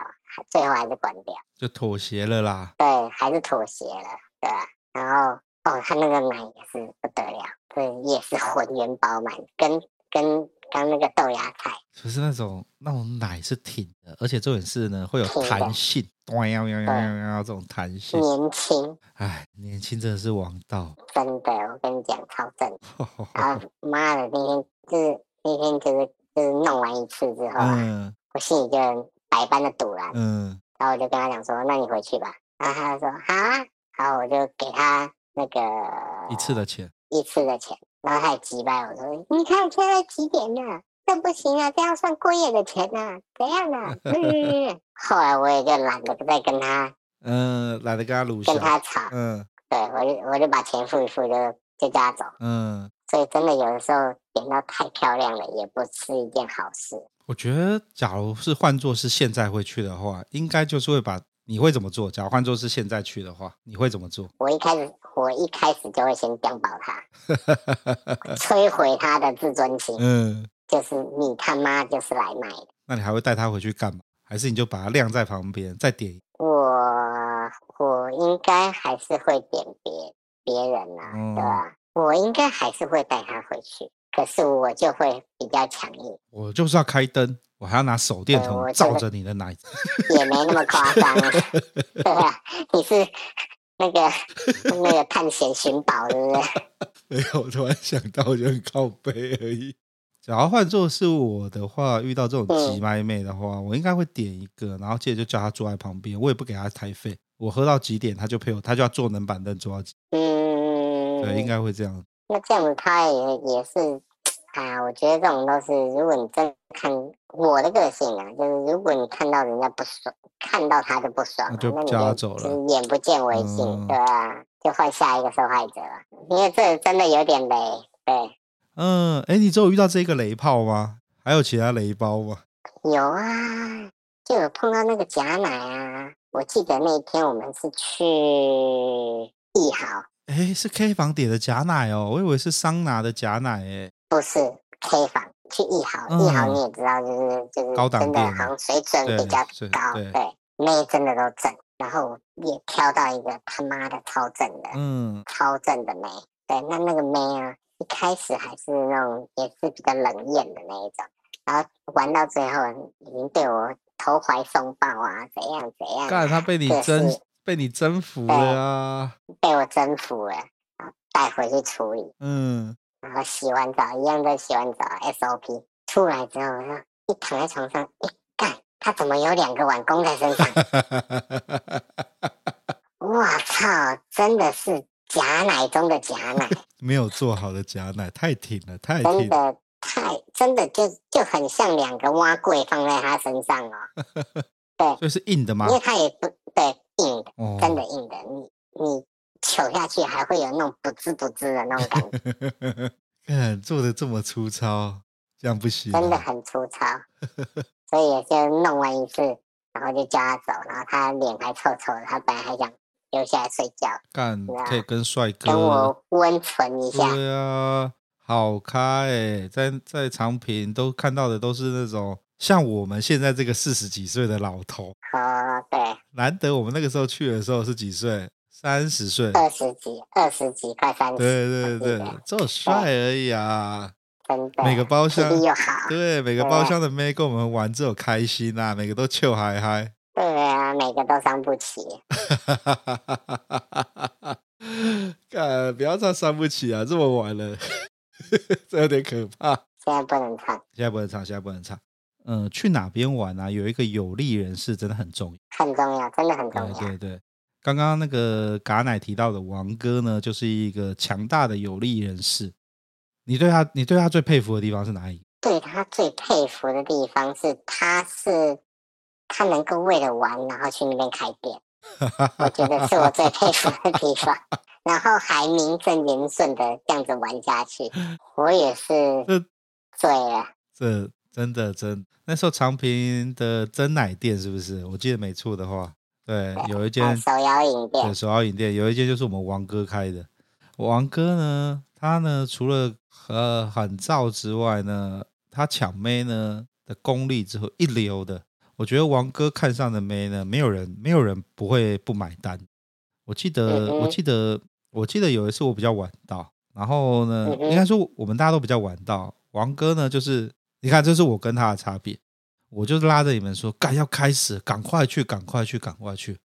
最后还是关掉，就妥协了啦。对，还是妥协了，对吧？然后哦，他那个奶也是不得了，对，也是浑圆饱满，跟跟。刚那个豆芽菜，就是那种那种奶是挺的，而且重点是呢会有弹性，哇呀呀呀呀，这种弹性。年轻，哎，年轻真的是王道。真的，我跟你讲，超正。然后妈的，那天就是那天就是就是弄完一次之后啊，嗯、我心里就百般的堵了。嗯。然后我就跟他讲说，那你回去吧。然后他就说好啊，然后我就给他那个一次的钱，一次的钱。然后他还击败我说：“你看现在几点了？这不行啊，这样算过夜的钱呢、啊？怎样呢、啊？”嗯，后来我也就懒得再跟他，嗯，懒得跟他撸，跟他吵，嗯，对我就我就把钱付一付就就叫他走，嗯，所以真的有的时候点到太漂亮了，也不是一件好事。我觉得，假如是换作是现在会去的话，应该就是会把。你会怎么做？假如换做是现在去的话，你会怎么做？我一开始，我一开始就会先电爆他，摧毁他的自尊心。嗯，就是你他妈就是来卖的。那你还会带他回去干嘛？还是你就把他晾在旁边，再点？我我我应该还是会点别别人呐、啊，嗯、对吧？我应该还是会带他回去，可是我就会比较强硬。我就是要开灯，我还要拿手电筒照着你的奶，也没那么夸张啊，对吧？你是那个那个探险寻宝，对不对？没有，我突然想到，就很靠背而已。假如换做是我的话，遇到这种急麦妹的话，嗯、我应该会点一个，然后接着就叫她坐在旁边，我也不给她台费，我喝到几点她就陪我，她就要坐冷板凳坐到几点。嗯，对，应该会这样。那这样子他也也是，啊，我觉得这种都是，如果你真看我的个性啊，就是如果你看到人家不爽，看到他就不爽，那就叫他走了，就眼不见为净，嗯、对吧？就换下一个受害者了，因为这真的有点雷，对。嗯，哎，你只有遇到这个雷炮吗？还有其他雷包吗？有啊，就有碰到那个假奶啊。我记得那天我们是去一号，哎，是 K 房点的假奶哦，我以为是桑拿的假奶，哎，不是 K 房去一豪，一豪你也知道，就是就是，真的好像水准比较高，对，妹真的都正，然后也挑到一个他妈的超正的，嗯，超正的妹，对，那那个妹啊。一开始还是那种也是比较冷艳的那一种，然后玩到最后已经对我投怀送抱啊，怎样怎样？干他被你征，就是、被你征服了啊！被我征服了，然后带回去处理。嗯，然后洗完澡一样在洗完澡，SOP 出来之后，一躺在床上，一干他怎么有两个碗公在身上？我操，真的是。假奶中的假奶，没有做好的假奶，太挺了，太挺了，真的太真的就就很像两个挖柜放在他身上哦。对，所以是硬的吗？因为他也不对硬的，哦、真的硬的，你你糗下去还会有那种不滋不滋的那种感觉。看做的这么粗糙，这样不行，真的很粗糙，所以也就弄完一次，然后就叫他走，然后他脸还臭臭的，他本来还想。留下来睡觉，干可以跟帅哥跟我温存一下。对啊，好开哎，在在长平都看到的都是那种像我们现在这个四十几岁的老头。哦，对，难得我们那个时候去的时候是几岁？三十岁，二十几，二十几，快三十。对对对对，这么帅而已啊！真的，每个包厢又好，对，每个包厢的妹跟我们玩这种开心啊，每个都笑嗨嗨。对啊，每个都伤不起。干，不要唱伤不起啊！这么晚了，这有点可怕。现在不能唱，现在不能唱，现在不能唱。嗯，去哪边玩啊？有一个有利人士真的很重要，很重要，真的很重要。对对对，刚刚那个嘎奶提到的王哥呢，就是一个强大的有力人士。你对他，你对他最佩服的地方是哪里？对他最佩服的地方是，他是。他能够为了玩，然后去那边开店，我觉得是我最佩服的地方。然后还名正言顺的这样子玩下去，我也是醉了。这真的真，那时候长平的真奶店是不是？我记得没错的话，对，有一间手摇饮店，对，手摇饮店有一间就是我们王哥开的。王哥呢，他呢除了呃很燥之外呢，他抢妹呢的功力之后一流的。我觉得王哥看上的妹呢，没有人，没有人不会不买单。我记得，我记得，我记得有一次我比较晚到，然后呢，应该说我们大家都比较晚到。王哥呢，就是你看，这是我跟他的差别。我就拉着你们说，干要开始，赶快去，赶快去，赶快去。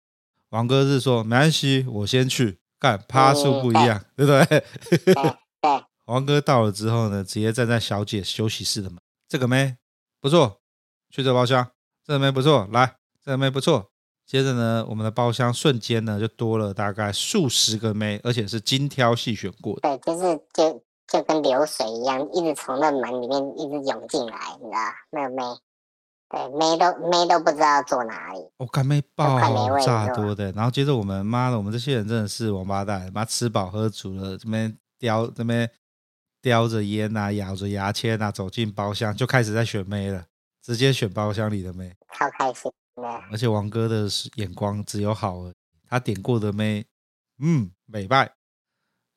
王哥是说没关系，我先去。干趴数不一样，对不对？王哥到了之后呢，直接站在小姐休息室的门。这个妹不错，去这包厢。这个妹不错，来，这个妹不错。接着呢，我们的包厢瞬间呢就多了大概数十个妹，而且是精挑细选过的。对，就是就就跟流水一样，一直从那门里面一直涌进来，你知道那个妹，对，妹都妹都不知道坐哪里。我看妹爆炸多的。然后接着我们妈的，我们这些人真的是王八蛋，妈吃饱喝足了，这边叼这边叼着烟啊，咬着牙签啊，走进包厢就开始在选妹了。直接选包厢里的妹，超开心的。而且王哥的眼光只有好，他点过的妹，嗯，美拜。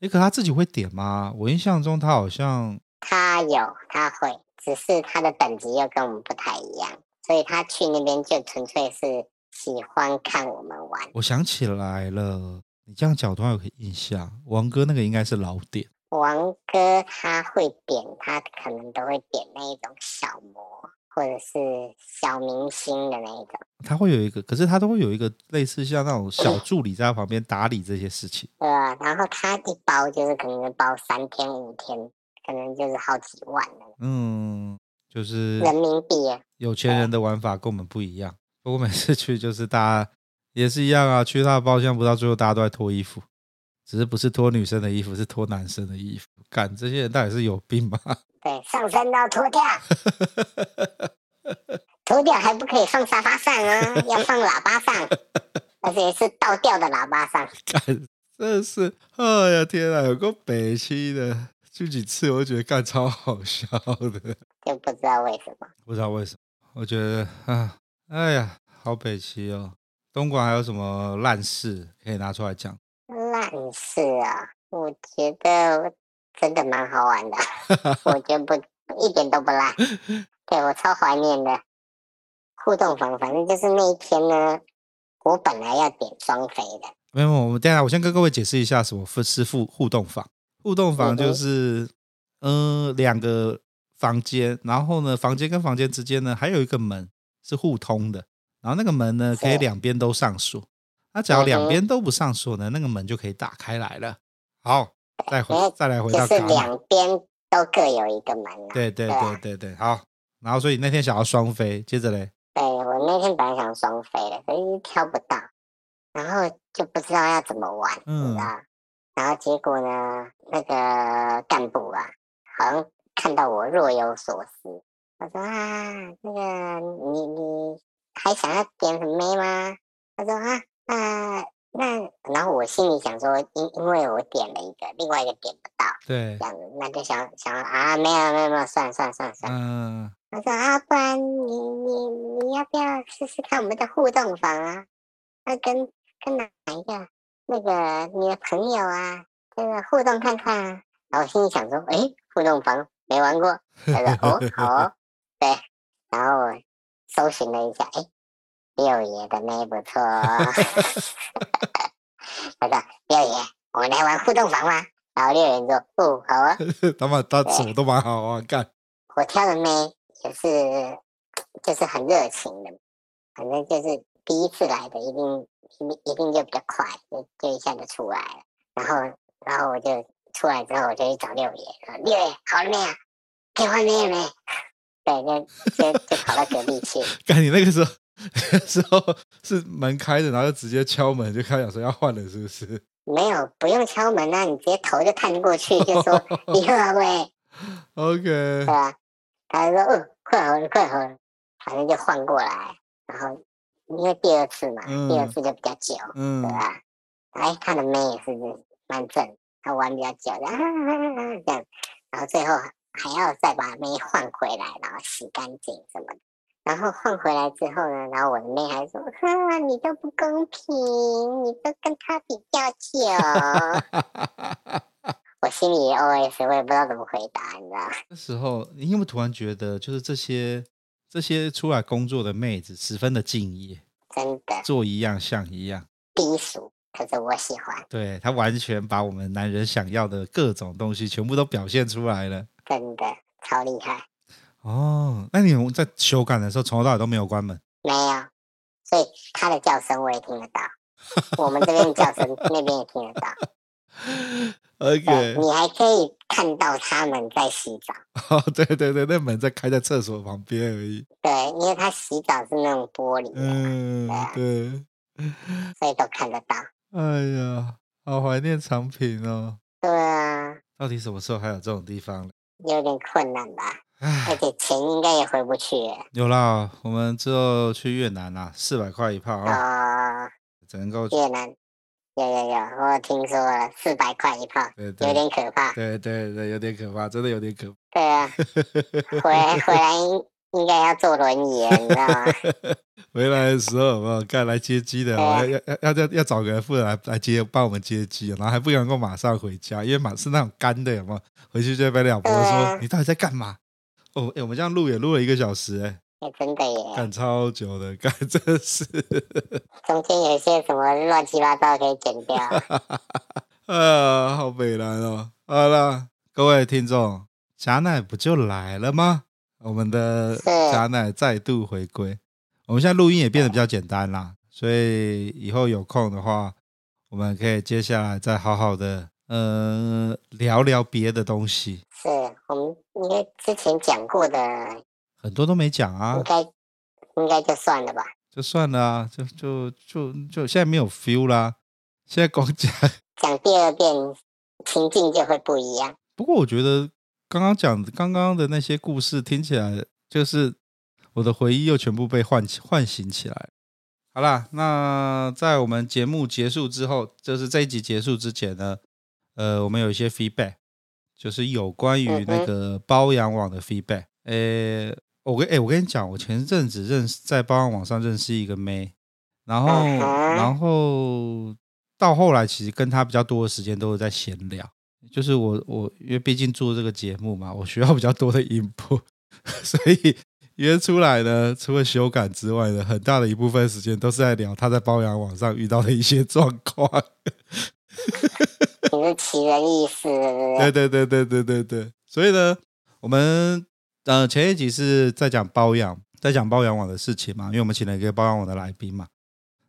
哎，可他自己会点吗？我印象中他好像他有，他会，只是他的等级又跟我们不太一样，所以他去那边就纯粹是喜欢看我们玩。我想起来了，你这样讲突然有个印象，王哥那个应该是老点。王哥他会点，他可能都会点那一种小模，或者是小明星的那一种。他会有一个，可是他都会有一个类似像那种小助理在他旁边打理这些事情。对啊，然后他一包就是可能包三天五天，可能就是好几万了。嗯，就是人民币。有钱人的玩法跟我们不一样。不过每次去就是大家也是一样啊，去他的包厢不到最后大家都在脱衣服。只是不是脱女生的衣服，是脱男生的衣服。干，这些人到底是有病吗？对，上身都要脱掉，脱掉还不可以放沙发上啊，要放喇叭上，而且是倒吊的喇叭上。干，真的是，哎呀天啊，有够北区的，去几次我就觉得干超好笑的，就不知道为什么，不知道为什么，我觉得啊，哎呀，好北齐哦。东莞还有什么烂事可以拿出来讲？烂事啊，我觉得真的蛮好玩的，我觉得不一点都不烂，对，我超怀念的互动房。反正就是那一天呢，我本来要点双飞的，没有，我们等下我先跟各位解释一下什么是互互动房。互动房就是嗯、呃、两个房间，然后呢房间跟房间之间呢还有一个门是互通的，然后那个门呢可以两边都上锁。那只要两边都不上锁呢，那个门就可以打开来了。好，再回再来回到就是两边都各有一个门。对对对对对，好。然后所以那天想要双飞，接着嘞。对，我那天本来想双飞的，可是挑不到，然后就不知道要怎么玩，嗯，知道？然后结果呢，那个干部啊，好像看到我若有所思，他说啊，那个你你还想要点什么妹吗？他说啊。啊、呃，那然后我心里想说，因因为我点了一个，另外一个点不到，对，这样子，那就想想啊，没有没有没有，算了算了算了算了。嗯，我说啊，不然你你你要不要试试看我们的互动房啊？那跟跟哪一个那个你的朋友啊，这个互动看看啊？然后我心里想说，哎，互动房没玩过，他说哦好哦，对，然后我搜寻了一下，哎。六爷的妹不错，他说六爷，我们来玩互动房吗？然后六爷说，哦，好啊。他们他什么都蛮好啊，干。我挑的妹也是，就是很热情的，反正就是第一次来的，一定一一定就比较快，就就一下就出来了。然后然后我就出来之后，我就去找六爷，六爷好了没有？可以换妹了没？对，就就就跑到隔壁去。看你那个时候。那 时候是门开着，然后就直接敲门，就开始说要换了，是不是？没有，不用敲门啊，你直接头就探过去，就说你好，喂。OK。对吧？他就说，哦，快好了，快好了，反正就换过来。然后因为第二次嘛，嗯、第二次就比较久，嗯，对吧？哎，他的妹也是蛮正，他玩比较久，然后这样，然后最后还要再把妹换回来，然后洗干净什么的。然后换回来之后呢，然后我的妹还说：“哈，你都不公平，你都跟他比较久。”我心里 OS，我也不知道怎么回答，你知道？那时候你有没有突然觉得，就是这些这些出来工作的妹子十分的敬业，真的做一样像一样，低俗，可是我喜欢。对，他完全把我们男人想要的各种东西全部都表现出来了，真的超厉害。哦，那你们在修改的时候，从头到尾都没有关门？没有，所以他的叫声我也听得到，我们这边叫声那边也听得到。OK，你还可以看到他们在洗澡。哦，对对对，那门在开在厕所旁边而已。对，因为他洗澡是那种玻璃的，嗯，对，对，所以都看得到。哎呀，好怀念长平哦。对啊。到底什么时候还有这种地方？有点困难吧。而且钱应该也回不去。有啦，我们之后去越南啦，四百块一炮啊，只能够越南。有有有，我听说了，四百块一炮，对对，有点可怕。对对对，有点可怕，真的有点可怕。对啊，回来回来应应该要坐轮椅，你知道吗？回来的时候有没有该来接机的？要要要要要找个人负责来来接，帮我们接机，然后还不能够马上回家，因为马是那种干的，有没有？回去就被老婆说：“你到底在干嘛？”哦，哎，我们这样录也录了一个小时，哎，哎，真的耶，干超久的，干真是。中间有些什么乱七八糟可以剪掉。啊，好北蓝哦。好了，各位听众，贾奶不就来了吗？我们的贾奶再度回归。我们现在录音也变得比较简单啦，所以以后有空的话，我们可以接下来再好好的，呃，聊聊别的东西。是我们因为之前讲过的。很多都没讲啊，应该应该就算了吧，就算了啊，就就就就现在没有 feel 啦，现在光讲讲第二遍，情境就会不一样。不过我觉得刚刚讲的刚刚的那些故事听起来，就是我的回忆又全部被唤起唤醒起来。好啦，那在我们节目结束之后，就是这一集结束之前呢，呃，我们有一些 feedback，就是有关于那个包养网的 feedback，呃。我跟哎，我跟你讲，我前阵子认识在包养网上认识一个妹，然后然后到后来其实跟她比较多的时间都是在闲聊，就是我我因为毕竟做这个节目嘛，我需要比较多的 input，所以约出来呢，除了修改之外呢，很大的一部分时间都是在聊她在包养网上遇到的一些状况。你是奇人异事，对对对对对对对，所以呢，我们。呃，前一集是在讲包养，在讲包养网的事情嘛，因为我们请了一个包养网的来宾嘛。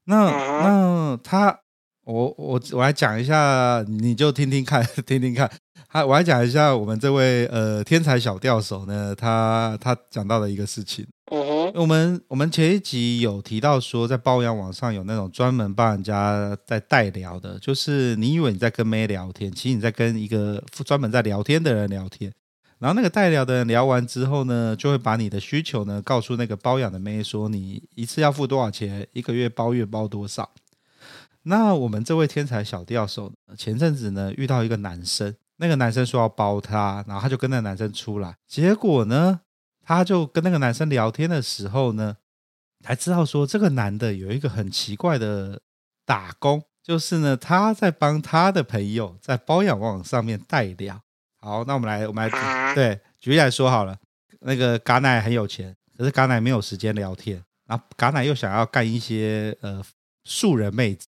那那他，我我我来讲一下，你就听听看，听听看。他，我来讲一下我们这位呃天才小钓手呢，他他讲到的一个事情。嗯哼，我们我们前一集有提到说，在包养网上有那种专门帮人家在代聊的，就是你以为你在跟妹聊天，其实你在跟一个专门在聊天的人聊天。然后那个代聊的人聊完之后呢，就会把你的需求呢告诉那个包养的妹说，你一次要付多少钱，一个月包月包多少。那我们这位天才小钓手前阵子呢遇到一个男生，那个男生说要包他，然后他就跟那个男生出来，结果呢，他就跟那个男生聊天的时候呢，才知道说这个男的有一个很奇怪的打工，就是呢他在帮他的朋友在包养网上面代聊。好，那我们来，我们来对举例来说好了。那个嘎奶很有钱，可是嘎奶没有时间聊天，然后嘎奶又想要干一些呃素人妹子，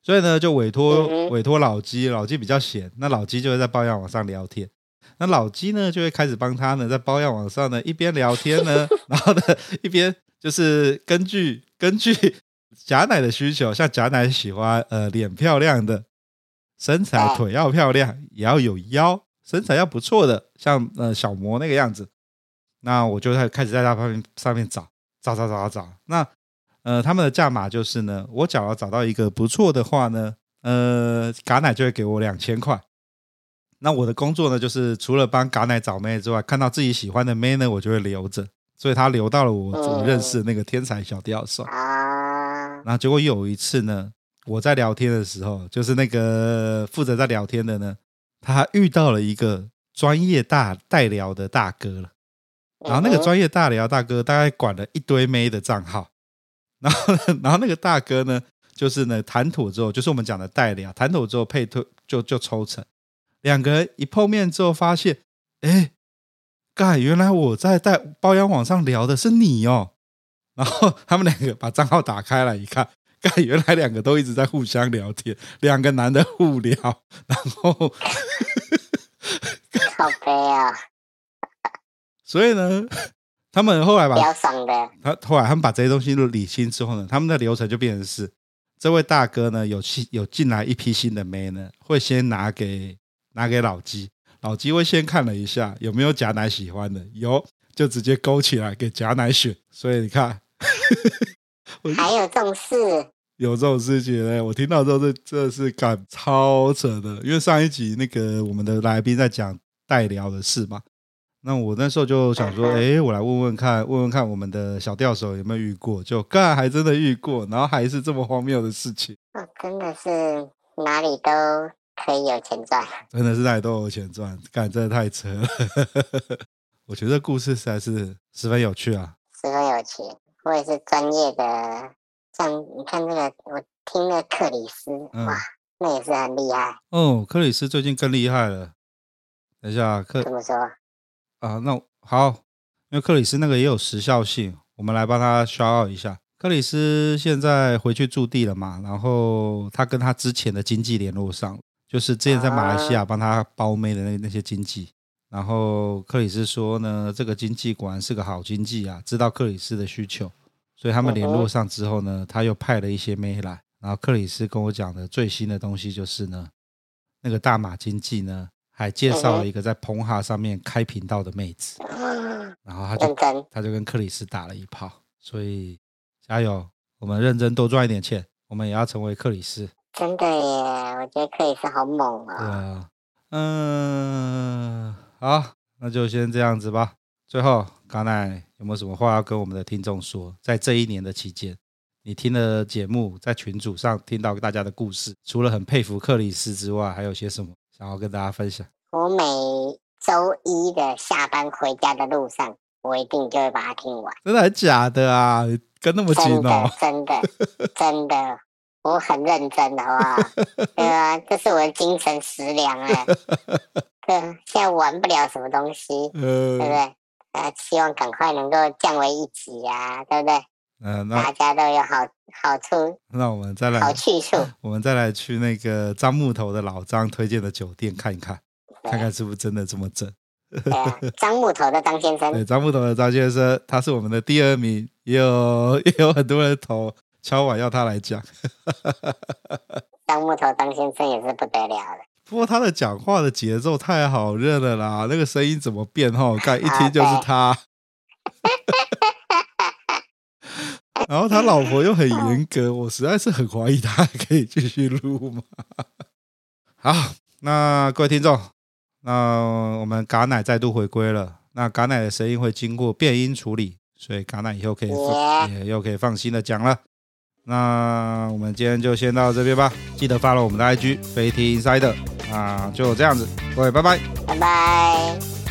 所以呢就委托委托老鸡，老鸡比较闲，那老鸡就会在包养网上聊天，那老鸡呢就会开始帮他呢在包养网上呢一边聊天呢，然后呢一边就是根据根据贾奶的需求，像贾奶喜欢呃脸漂亮的，身材腿要漂亮，也要有腰。身材要不错的，像呃小魔那个样子，那我就开开始在他上面上面找找找找找。那呃他们的价码就是呢，我只要找到一个不错的话呢，呃嘎奶就会给我两千块。那我的工作呢，就是除了帮嘎奶找妹之外，看到自己喜欢的妹呢，我就会留着。所以他留到了我我认识的那个天才小钓手。然后结果有一次呢，我在聊天的时候，就是那个负责在聊天的呢。他遇到了一个专业大代聊的大哥了，然后那个专业大聊大哥大概管了一堆妹的账号，然后 然后那个大哥呢，就是呢谈妥之后，就是我们讲的代聊，谈妥之后配对就就抽成，两个人一碰面之后发现，哎，干，原来我在代包养网上聊的是你哦，然后他们两个把账号打开来一看。原来两个都一直在互相聊天，两个男的互聊，然后好悲啊！所以呢，他们后来把聊爽的，他后来他们把这些东西都理清之后呢，他们的流程就变成是：这位大哥呢有新有进来一批新的妹呢，会先拿给拿给老鸡，老鸡会先看了一下有没有假奶喜欢的，有就直接勾起来给假奶选。所以你看。还有这种事？有这种事情呢？我听到之后，这这是感超扯的。因为上一集那个我们的来宾在讲代聊的事嘛，那我那时候就想说，哎，我来问问看，问问看我们的小钓手有没有遇过？就干还真的遇过，然后还是这么荒谬的事情。真的是哪里都可以有钱赚，真的是哪里都有钱赚，干真的太扯了。我觉得故事实在是十分有趣啊，十分有趣。我也是专业的，像你看那个，我听那克里斯，嗯、哇，那也是很厉害。哦，克里斯最近更厉害了。等一下，克怎么说？啊，那好，因为克里斯那个也有时效性，我们来帮他 shout out 一下。克里斯现在回去驻地了嘛，然后他跟他之前的经纪联络上，就是之前在马来西亚帮他包妹的那那些经纪。然后克里斯说呢，这个经济果然是个好经济啊，知道克里斯的需求，所以他们联络上之后呢，他又派了一些妹来。然后克里斯跟我讲的最新的东西就是呢，那个大马经纪呢，还介绍了一个在澎哈上面开频道的妹子，然后他就他就跟克里斯打了一炮，所以。加油！我们认真多赚一点钱，我们也要成为克里斯。真的耶，我觉得克里斯好猛啊、哦！对啊，嗯，好，那就先这样子吧。最后，嘎奶有没有什么话要跟我们的听众说？在这一年的期间，你听了节目，在群组上听到大家的故事，除了很佩服克里斯之外，还有些什么想要跟大家分享？我每周一的下班回家的路上，我一定就会把它听完。真的还假的啊？跟那么紧哦，真的，真的，真的，我很认真的，好不好？对啊，这是我的精神食粮啊。对，现在玩不了什么东西，对不对？啊，希望赶快能够降为一级啊，对不对？嗯，那大家都有好好处。那我们再来好去处，我们再来去那个张木头的老张推荐的酒店看一看，看看是不是真的这么正。对啊，张木头的张先生，对，张木头的张先生，他是我们的第二名，也有也有很多人投敲碗要他来讲。张木头张先生也是不得了的，不过他的讲话的节奏太好认了啦，那个声音怎么变哈？看一听就是他。然后他老婆又很严格，我实在是很怀疑他还可以继续录吗？好，那各位听众。那我们嘎奶再度回归了。那嘎奶的声音会经过变音处理，所以嘎奶以后可以也又可以放心的讲了。那我们今天就先到这边吧。记得 follow 我们的 IG 飞踢 Insider。啊就这样子，各位拜拜，拜拜。